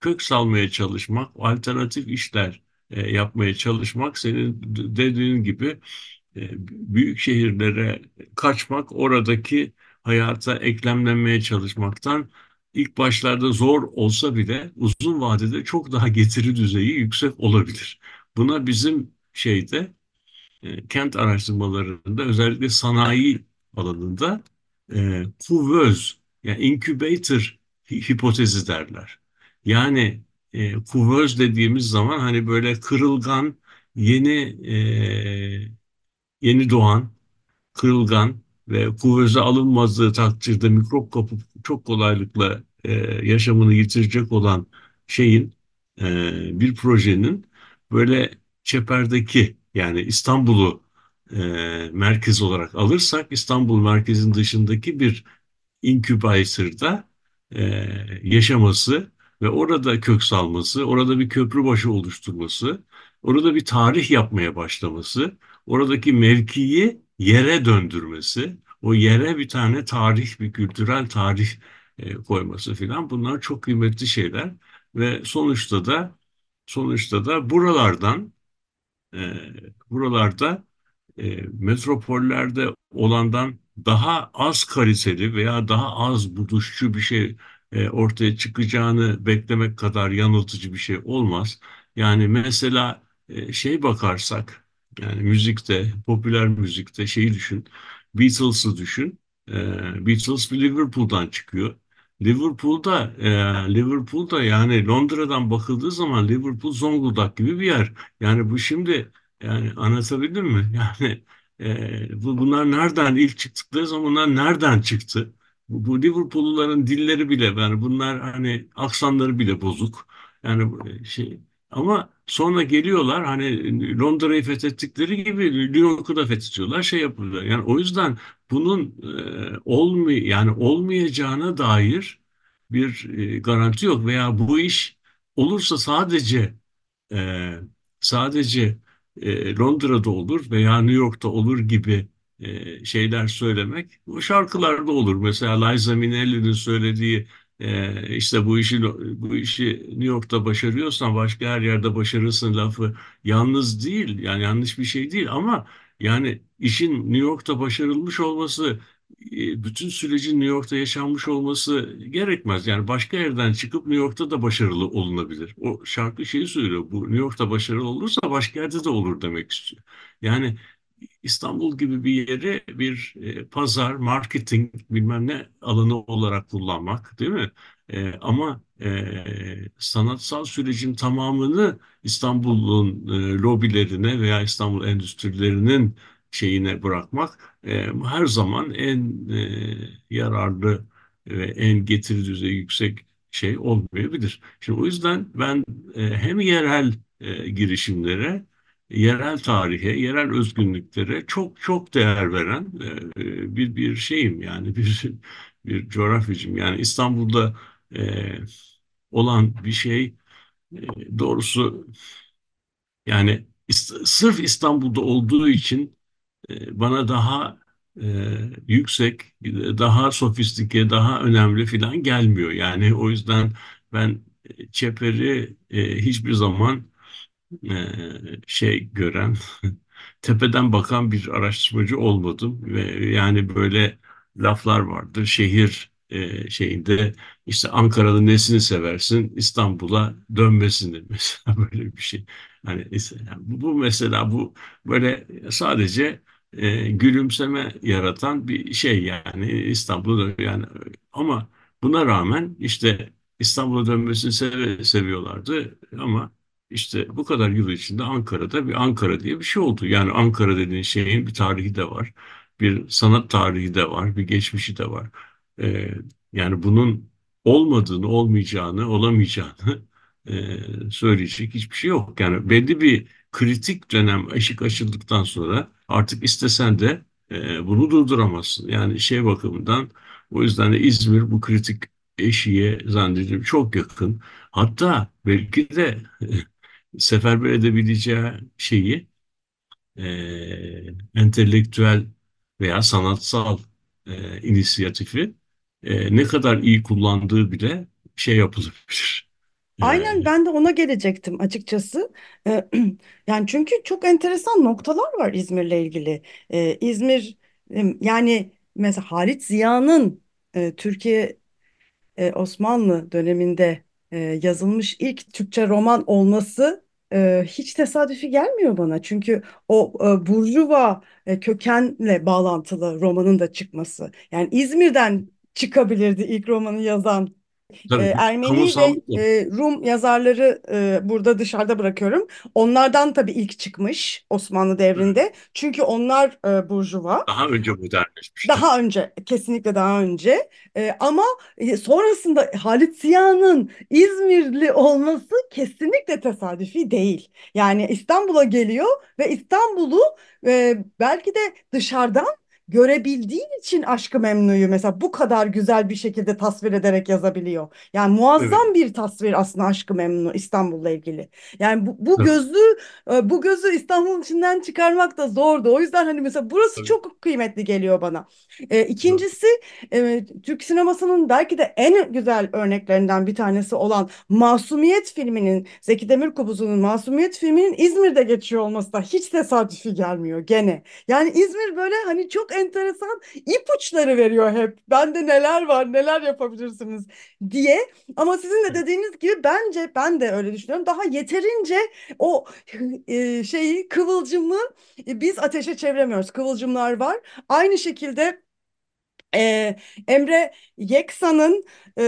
kök salmaya çalışmak, alternatif işler e, yapmaya çalışmak, senin dediğin gibi e, büyük şehirlere kaçmak, oradaki hayata eklemlenmeye çalışmaktan ilk başlarda zor olsa bile uzun vadede çok daha getiri düzeyi yüksek olabilir. Buna bizim şeyde e, kent araştırmalarında özellikle sanayi alanında e, kuvöz yani incubator hipotezi derler. Yani e, kuvöz dediğimiz zaman hani böyle kırılgan yeni e, yeni doğan kırılgan ve kuvvete alınmadığı takdirde mikrop kapıp çok kolaylıkla e, yaşamını yitirecek olan şeyin e, bir projenin böyle çeperdeki yani İstanbul'u e, merkez olarak alırsak İstanbul merkezin dışındaki bir incubator'da e, yaşaması ve orada kök salması, orada bir köprü başı oluşturması, orada bir tarih yapmaya başlaması, oradaki mevkiyi yere döndürmesi, o yere bir tane tarih, bir kültürel tarih e, koyması filan bunlar çok kıymetli şeyler ve sonuçta da sonuçta da buralardan e, buralarda e, metropollerde olandan daha az kaliteli veya daha az buluşçu bir şey e, ortaya çıkacağını beklemek kadar yanıltıcı bir şey olmaz. Yani mesela e, şey bakarsak yani müzikte, popüler müzikte şeyi düşün, Beatles'ı düşün. E, Beatles Liverpool'dan çıkıyor. Liverpool'da e, Liverpool'da yani Londra'dan bakıldığı zaman Liverpool Zonguldak gibi bir yer. Yani bu şimdi yani anlatabildim mi? Yani e, bu, bunlar nereden ilk çıktıkları zamanlar nereden çıktı? Bu, bu Liverpool'luların dilleri bile yani bunlar hani aksanları bile bozuk. Yani e, şey ama sonra geliyorlar hani Londra'yı fethettikleri gibi New York'u da fethediyorlar şey yapıyorlar. Yani o yüzden bunun e, olmay yani olmayacağına dair bir e, garanti yok veya bu iş olursa sadece e, sadece e, Londra'da olur veya New York'ta olur gibi e, şeyler söylemek bu şarkılarda olur. Mesela Liza Minnelli'nin söylediği e, işte bu işi bu işi New York'ta başarıyorsan başka her yerde başarırsın lafı yalnız değil yani yanlış bir şey değil ama yani işin New York'ta başarılmış olması e, bütün sürecin New York'ta yaşanmış olması gerekmez. Yani başka yerden çıkıp New York'ta da başarılı olunabilir. O şarkı şeyi söylüyor. Bu New York'ta başarılı olursa başka yerde de olur demek istiyor. Yani İstanbul gibi bir yeri bir e, pazar, marketing bilmem ne alanı olarak kullanmak değil mi? E, ama e, sanatsal sürecin tamamını İstanbul'un e, lobilerine veya İstanbul endüstrilerinin şeyine bırakmak e, her zaman en e, yararlı ve en getiri düzeyi yüksek şey olmayabilir. Şimdi o yüzden ben e, hem yerel e, girişimlere yerel tarihe, yerel özgünlüklere çok çok değer veren e, bir bir şeyim yani bir bir coğrafyacıyım. Yani İstanbul'da e, olan bir şey e, doğrusu yani ist- sırf İstanbul'da olduğu için bana daha yüksek, daha sofistike, daha önemli filan gelmiyor. Yani o yüzden ben Çeper'i hiçbir zaman e, şey gören, tepeden bakan bir araştırmacı olmadım ve yani böyle laflar vardır. Şehir e, şeyinde işte Ankara'nın nesini seversin, İstanbul'a dönmesini mesela böyle bir şey. Hani bu, mesela bu böyle sadece e, gülümseme yaratan bir şey yani İstanbul'da yani ama buna rağmen işte İstanbul'a dönmesini seviyorlardı ama işte bu kadar yıl içinde Ankara'da bir Ankara diye bir şey oldu. Yani Ankara dediğin şeyin bir tarihi de var. Bir sanat tarihi de var. Bir geçmişi de var. Ee, yani bunun olmadığını, olmayacağını, olamayacağını e, söyleyecek hiçbir şey yok. Yani belli bir kritik dönem ışık açıldıktan sonra artık istesen de e, bunu durduramazsın. Yani şey bakımından o yüzden de İzmir bu kritik eşiğe zannediyorum çok yakın. Hatta belki de seferber edebileceği şeyi e, entelektüel veya sanatsal e, inisiyatifi e, ne kadar iyi kullandığı bile şey yapılabilir. Aynen ben de ona gelecektim açıkçası. Ee, Yani çünkü çok enteresan noktalar var İzmir'le ilgili. Ee, İzmir e, yani mesela Halit Ziya'nın e, Türkiye e, Osmanlı döneminde e, yazılmış ilk Türkçe roman olması e, hiç tesadüfi gelmiyor bana. Çünkü o e, Burjuva e, kökenle bağlantılı romanın da çıkması. Yani İzmir'den çıkabilirdi ilk romanı yazan tabii Ermeni ve e, Rum yazarları e, burada dışarıda bırakıyorum. Onlardan tabii ilk çıkmış Osmanlı devrinde. Çünkü onlar e, Burjuva. daha önce modernleşmişler. Daha önce, kesinlikle daha önce. E, ama e, sonrasında Halit Ziya'nın İzmirli olması kesinlikle tesadüfi değil. Yani İstanbul'a geliyor ve İstanbul'u e, belki de dışarıdan görebildiğin için Aşk-ı Memnu'yu mesela bu kadar güzel bir şekilde tasvir ederek yazabiliyor. Yani Evet, muazzam bir tasvir aslında Aşk-ı Memnu İstanbul'la ilgili. Yani bu, bu gözü e, bu gözü İstanbul'un içinden çıkarmak da zordu. O yüzden hani mesela burası tabii, çok kıymetli geliyor bana. E, ikincisi e, Türk sinemasının belki de en güzel örneklerinden bir tanesi olan Masumiyet filminin Zeki Demirkubuz'un Masumiyet filminin İzmir'de geçiyor olması da hiç tesadüfi gelmiyor gene. Yani İzmir böyle hani çok enteresan ipuçları veriyor hep. Bende neler var, neler yapabilirsiniz diye. Ama sizin de dediğiniz gibi bence ben de öyle düşünüyorum. Daha yeterince o e, şeyi kıvılcımı e, biz ateşe çeviremiyoruz. Kıvılcımlar var. Aynı şekilde Ee, Emre Yeksa'nın e,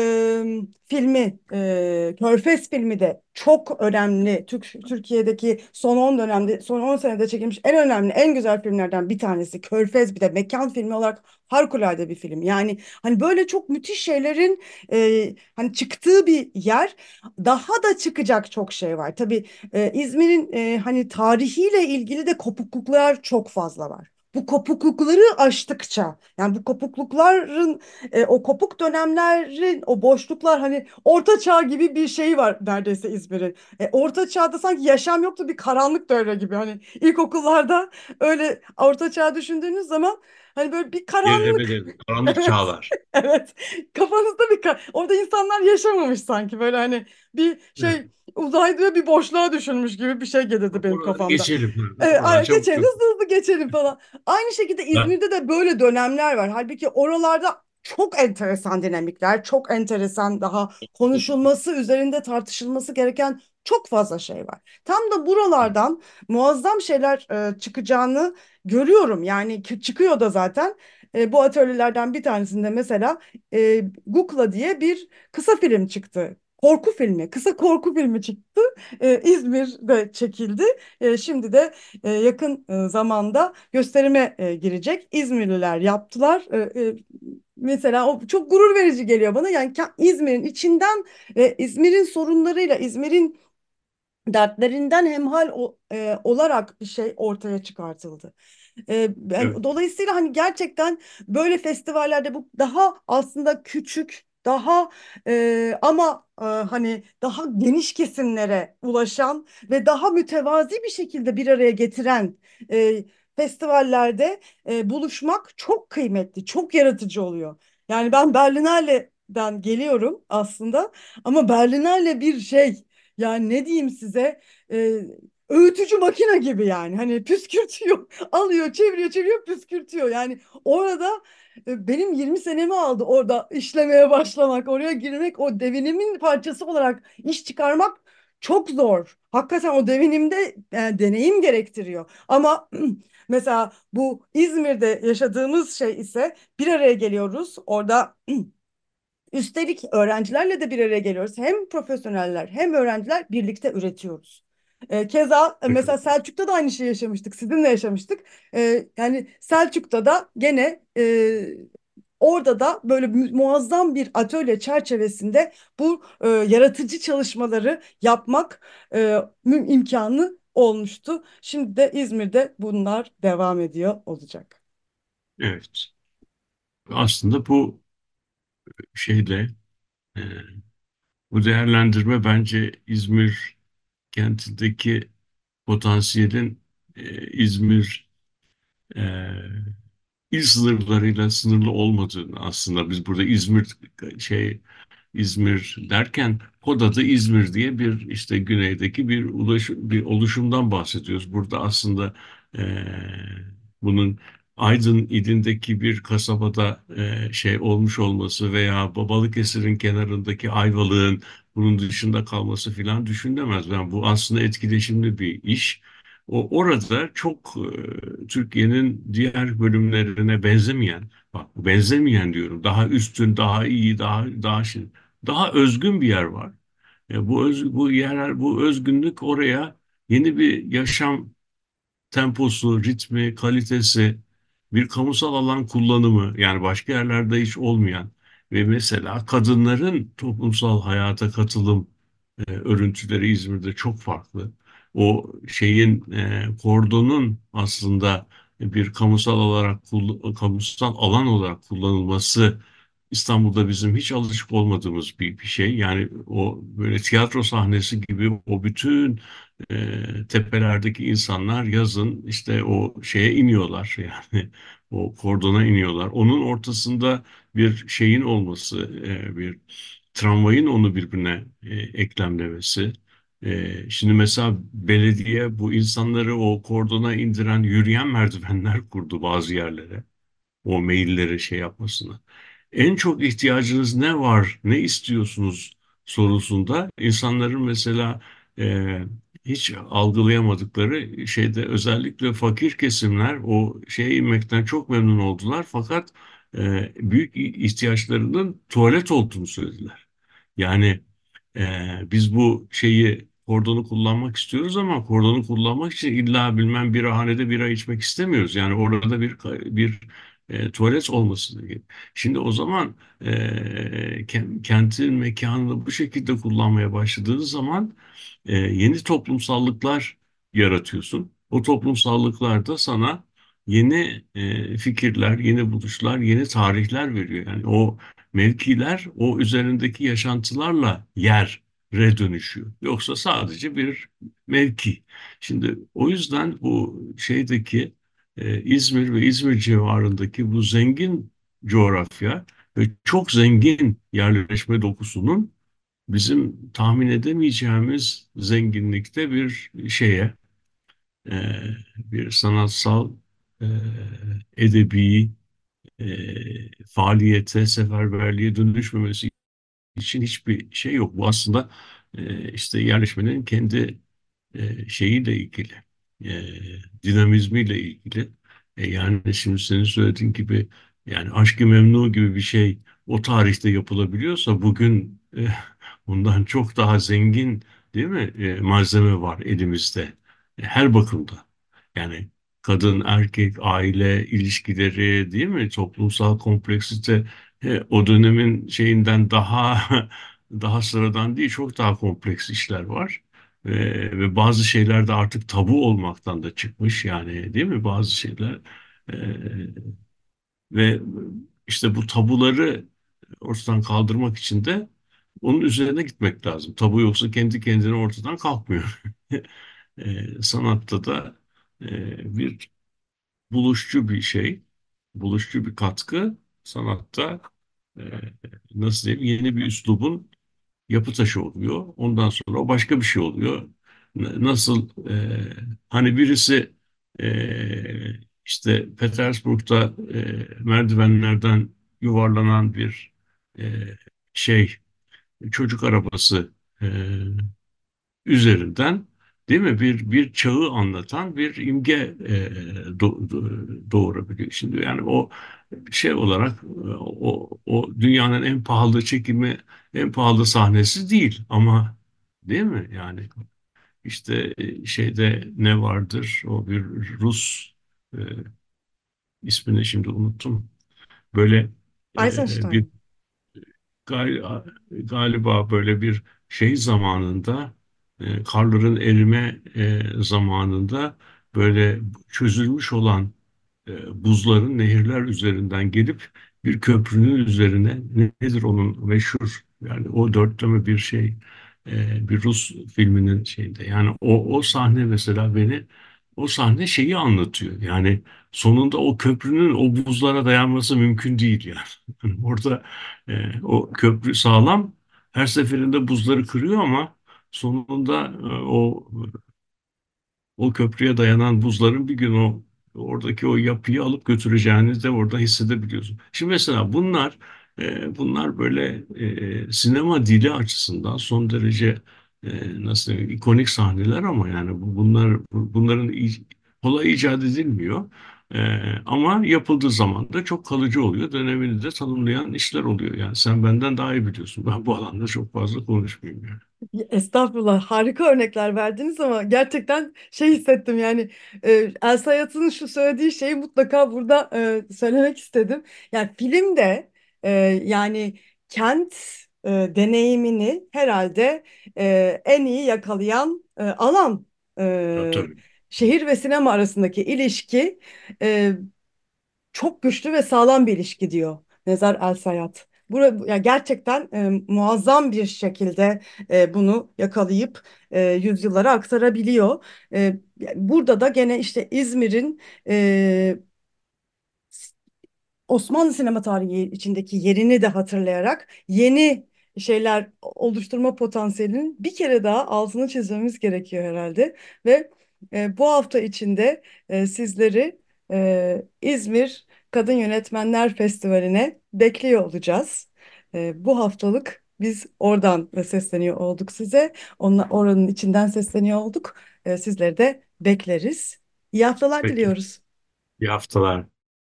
filmi, e, Körfez filmi de çok önemli. Türk, Türkiye'deki son 10 dönemde, son 10 senede çekilmiş en önemli, en güzel filmlerden bir tanesi. Körfez bir de mekan filmi olarak harikulade bir film. Yani hani böyle çok müthiş şeylerin e, hani çıktığı bir yer. Daha da çıkacak çok şey var. Tabii e, İzmir'in e, hani tarihiyle ilgili de kopukluklar çok fazla var bu kopuklukları aştıkça yani bu kopuklukların e, o kopuk dönemlerin o boşluklar hani orta çağ gibi bir şey var neredeyse İzmir'in. E, orta çağda sanki yaşam yoktu bir karanlık devre gibi hani ilkokullarda öyle orta çağ düşündüğünüz zaman hani böyle bir Evet, karanlık evet, karanlık evet çağlar. evet kafanızda bir ka- orada insanlar yaşamamış sanki böyle hani bir Evet. şey uzayda bir boşluğa düşülmüş gibi bir şey gelirdi benim kafamda. geçelim. Evet, ay- çabuk geçelim hızlı hızlı geçelim falan. Aynı şekilde İzmir'de de böyle dönemler var. Halbuki oralarda çok enteresan dinamikler, çok enteresan daha konuşulması, üzerinde tartışılması gereken çok fazla şey var. Tam da buralardan muazzam şeyler e, çıkacağını görüyorum. Yani çıkıyor da zaten. E, bu atölyelerden bir tanesinde mesela e, Gukla diye bir kısa film çıktı. Korku filmi, kısa korku filmi çıktı. E, İzmir'de çekildi. E, şimdi de e, yakın e, zamanda gösterime e, girecek. İzmirliler yaptılar. E, e, mesela o çok gurur verici geliyor bana. Yani İzmir'in içinden ve İzmir'in sorunlarıyla, İzmir'in dertlerinden hemhal o- e, olarak bir şey ortaya çıkartıldı. E, evet, ben, dolayısıyla hani gerçekten böyle festivallerde bu daha aslında küçük, daha e, ama e, hani daha geniş kesimlere ulaşan ve daha mütevazi bir şekilde bir araya getiren e, festivallerde e, buluşmak çok kıymetli, çok yaratıcı oluyor. Yani ben Berlinale'den geliyorum aslında ama Berlinale bir şey yani ne diyeyim size? E, öğütücü makine gibi yani. Hani püskürtüyor alıyor çeviriyor çeviriyor püskürtüyor. Yani orada e, benim 20 senemi aldı orada işlemeye başlamak oraya girmek. O devinimin parçası olarak iş çıkarmak çok zor. Hakikaten o devinimde e, deneyim gerektiriyor. Ama mesela bu İzmir'de yaşadığımız şey ise bir araya geliyoruz. Orada Üstelik öğrencilerle de bir araya geliyoruz. Hem profesyoneller hem öğrenciler birlikte üretiyoruz. E, keza mesela Selçuk'ta da aynı şeyi yaşamıştık. Sizinle yaşamıştık. E, yani Selçuk'ta da gene e, orada da böyle mu- muazzam bir atölye çerçevesinde bu e, yaratıcı çalışmaları yapmak e, imkanı olmuştu. Şimdi de İzmir'de bunlar devam ediyor olacak. evet. Aslında bu şeyde e, bu değerlendirme bence İzmir kentindeki potansiyelin e, İzmir e, il sınırlarıyla sınırlı olmadığını aslında biz burada İzmir şey İzmir derken kod adı İzmir diye bir işte güneydeki bir ulaş, bir oluşumdan bahsediyoruz. Burada aslında eee, bunun Aydın ilindeki bir kasabada eee, şey olmuş olması veya Balıkesir'in kenarındaki Ayvalık'ın bunun dışında kalması filan düşünülemez. Yani bu aslında etkileşimli bir iş. O orada çok eee, Türkiye'nin diğer bölümlerine benzemeyen, bak benzemeyen diyorum, daha üstün, daha iyi, daha daha şey daha özgün bir yer var. E, bu öz, bu yer bu özgünlük oraya yeni bir yaşam temposu, ritmi, kalitesi, bir kamusal alan kullanımı yani başka yerlerde hiç olmayan ve mesela kadınların toplumsal hayata katılım e, örüntüleri İzmir'de çok farklı. O şeyin e, kordonun aslında bir kamusal olarak kamusal alan olarak kullanılması İstanbul'da bizim hiç alışık olmadığımız bir, bir şey. Yani o böyle tiyatro sahnesi gibi o bütün e, tepelerdeki insanlar yazın işte o şeye iniyorlar yani o kordona iniyorlar. Onun ortasında bir şeyin olması, e, bir tramvayın onu birbirine e, eklemlemesi. E, şimdi mesela belediye bu insanları o kordona indiren yürüyen merdivenler kurdu bazı yerlere. O mailleri şey yapmasını. En çok ihtiyacınız ne var, ne istiyorsunuz sorusunda insanların mesela e, hiç algılayamadıkları şeyde özellikle fakir kesimler o şeye inmekten çok memnun oldular. Fakat e, büyük ihtiyaçlarının tuvalet olduğunu söylediler. Yani ee, biz bu şeyi kordonu kullanmak istiyoruz ama kordonu kullanmak için illa bilmem bir hanede bira içmek istemiyoruz. Yani orada bir bir e, tuvalet olması gerekiyor. Şimdi o zaman e, kentin mekanını bu şekilde kullanmaya başladığınız zaman e, yeni toplumsallıklar yaratıyorsun. O toplumsallıklar da sana yeni e, fikirler, yeni buluşlar, yeni tarihler veriyor. Yani o mevkiler o üzerindeki yaşantılarla yere dönüşüyor. Yoksa sadece bir mevki. Şimdi o yüzden bu şeydeki e, İzmir ve İzmir civarındaki bu zengin coğrafya ve çok zengin yerleşme dokusunun bizim tahmin edemeyeceğimiz zenginlikte bir şeye, e, bir sanatsal, e, edebi, faaliyete, seferberliğe dönüşmemesi için hiçbir şey yok. Bu aslında işte yerleşmenin kendi şeyiyle ilgili, e, dinamizmiyle ilgili. E, yani şimdi senin söylediğin gibi yani Aşk-ı Memnu gibi bir şey o tarihte yapılabiliyorsa bugün e, bundan çok daha zengin değil mi e, malzeme var elimizde e, her bakımda. Yani kadın, erkek, aile ilişkileri değil mi? Toplumsal kompleksite e, o dönemin şeyinden daha daha sıradan değil, çok daha kompleks işler var. E, ve bazı şeyler de artık tabu olmaktan da çıkmış yani değil mi? Bazı şeyler e, ve işte bu tabuları ortadan kaldırmak için de onun üzerine gitmek lazım. Tabu yoksa kendi kendine ortadan kalkmıyor. E, sanatta da e, bir buluşçu bir şey, buluşçu bir katkı sanatta e, nasıl diyeyim yeni bir üslubun yapı taşı oluyor. Ondan sonra o başka bir şey oluyor. Nasıl e, hani birisi e, işte Petersburg'da e, merdivenlerden yuvarlanan bir e, şey çocuk arabası e, üzerinden değil mi bir bir çağı anlatan bir imge e, do, doğurabiliyor. Şimdi yani o şey olarak o, o dünyanın en pahalı çekimi en pahalı sahnesi değil ama değil mi? Yani işte e, şeyde ne vardır? O bir Rus e, ismini şimdi unuttum. Böyle e, bir Eisenstein. galiba böyle bir şey zamanında e, karların erime e, zamanında böyle çözülmüş olan e, buzların nehirler üzerinden gelip bir köprünün üzerine nedir onun meşhur yani o dörtleme bir şey e, bir Rus filminin şeyinde. Yani o, o sahne mesela beni o sahne şeyi anlatıyor. Yani sonunda o köprünün o buzlara dayanması mümkün değil yani orada e, o köprü sağlam her seferinde buzları kırıyor ama sonunda e, o o köprüye dayanan buzların bir gün o oradaki o yapıyı alıp götüreceğini de orada hissedebiliyorsun. Şimdi mesela bunlar e, bunlar böyle e, sinema dili açısından son derece e, nasıl diyeyim, ikonik sahneler ama yani bu- bunlar bu- bunların kolay icat edilmiyor. E, ama yapıldığı zaman da çok kalıcı oluyor. Dönemini de tanımlayan işler oluyor. Yani sen benden daha iyi biliyorsun. Ben bu alanda çok fazla konuşmayayım yani. Estağfurullah harika örnekler verdiniz ama gerçekten şey hissettim yani e, Elsa Yatın'ın şu söylediği şeyi mutlaka burada e, söylemek istedim. Yani filmde e, yani kent e, deneyimini herhalde e, en iyi yakalayan e, alan Ya, e, tabii. şehir ve sinema arasındaki ilişki e, çok güçlü ve sağlam bir ilişki diyor Nezar El Sayat. Bura, ya gerçekten e, muazzam bir şekilde e, bunu yakalayıp e, yüzyıllara aktarabiliyor. E, burada da gene işte İzmir'in e, Osmanlı sinema tarihi içindeki yerini de hatırlayarak yeni şeyler oluşturma potansiyelinin bir kere daha altını çizmemiz gerekiyor herhalde. Ve e, bu hafta içinde e, sizleri e, İzmir Kadın Yönetmenler Festivali'ne bekliyor olacağız. E, bu haftalık biz oradan sesleniyor olduk size. Onunla, oranın içinden sesleniyor olduk. E, sizleri de bekleriz. İyi haftalar Peki. diliyoruz. İyi haftalar.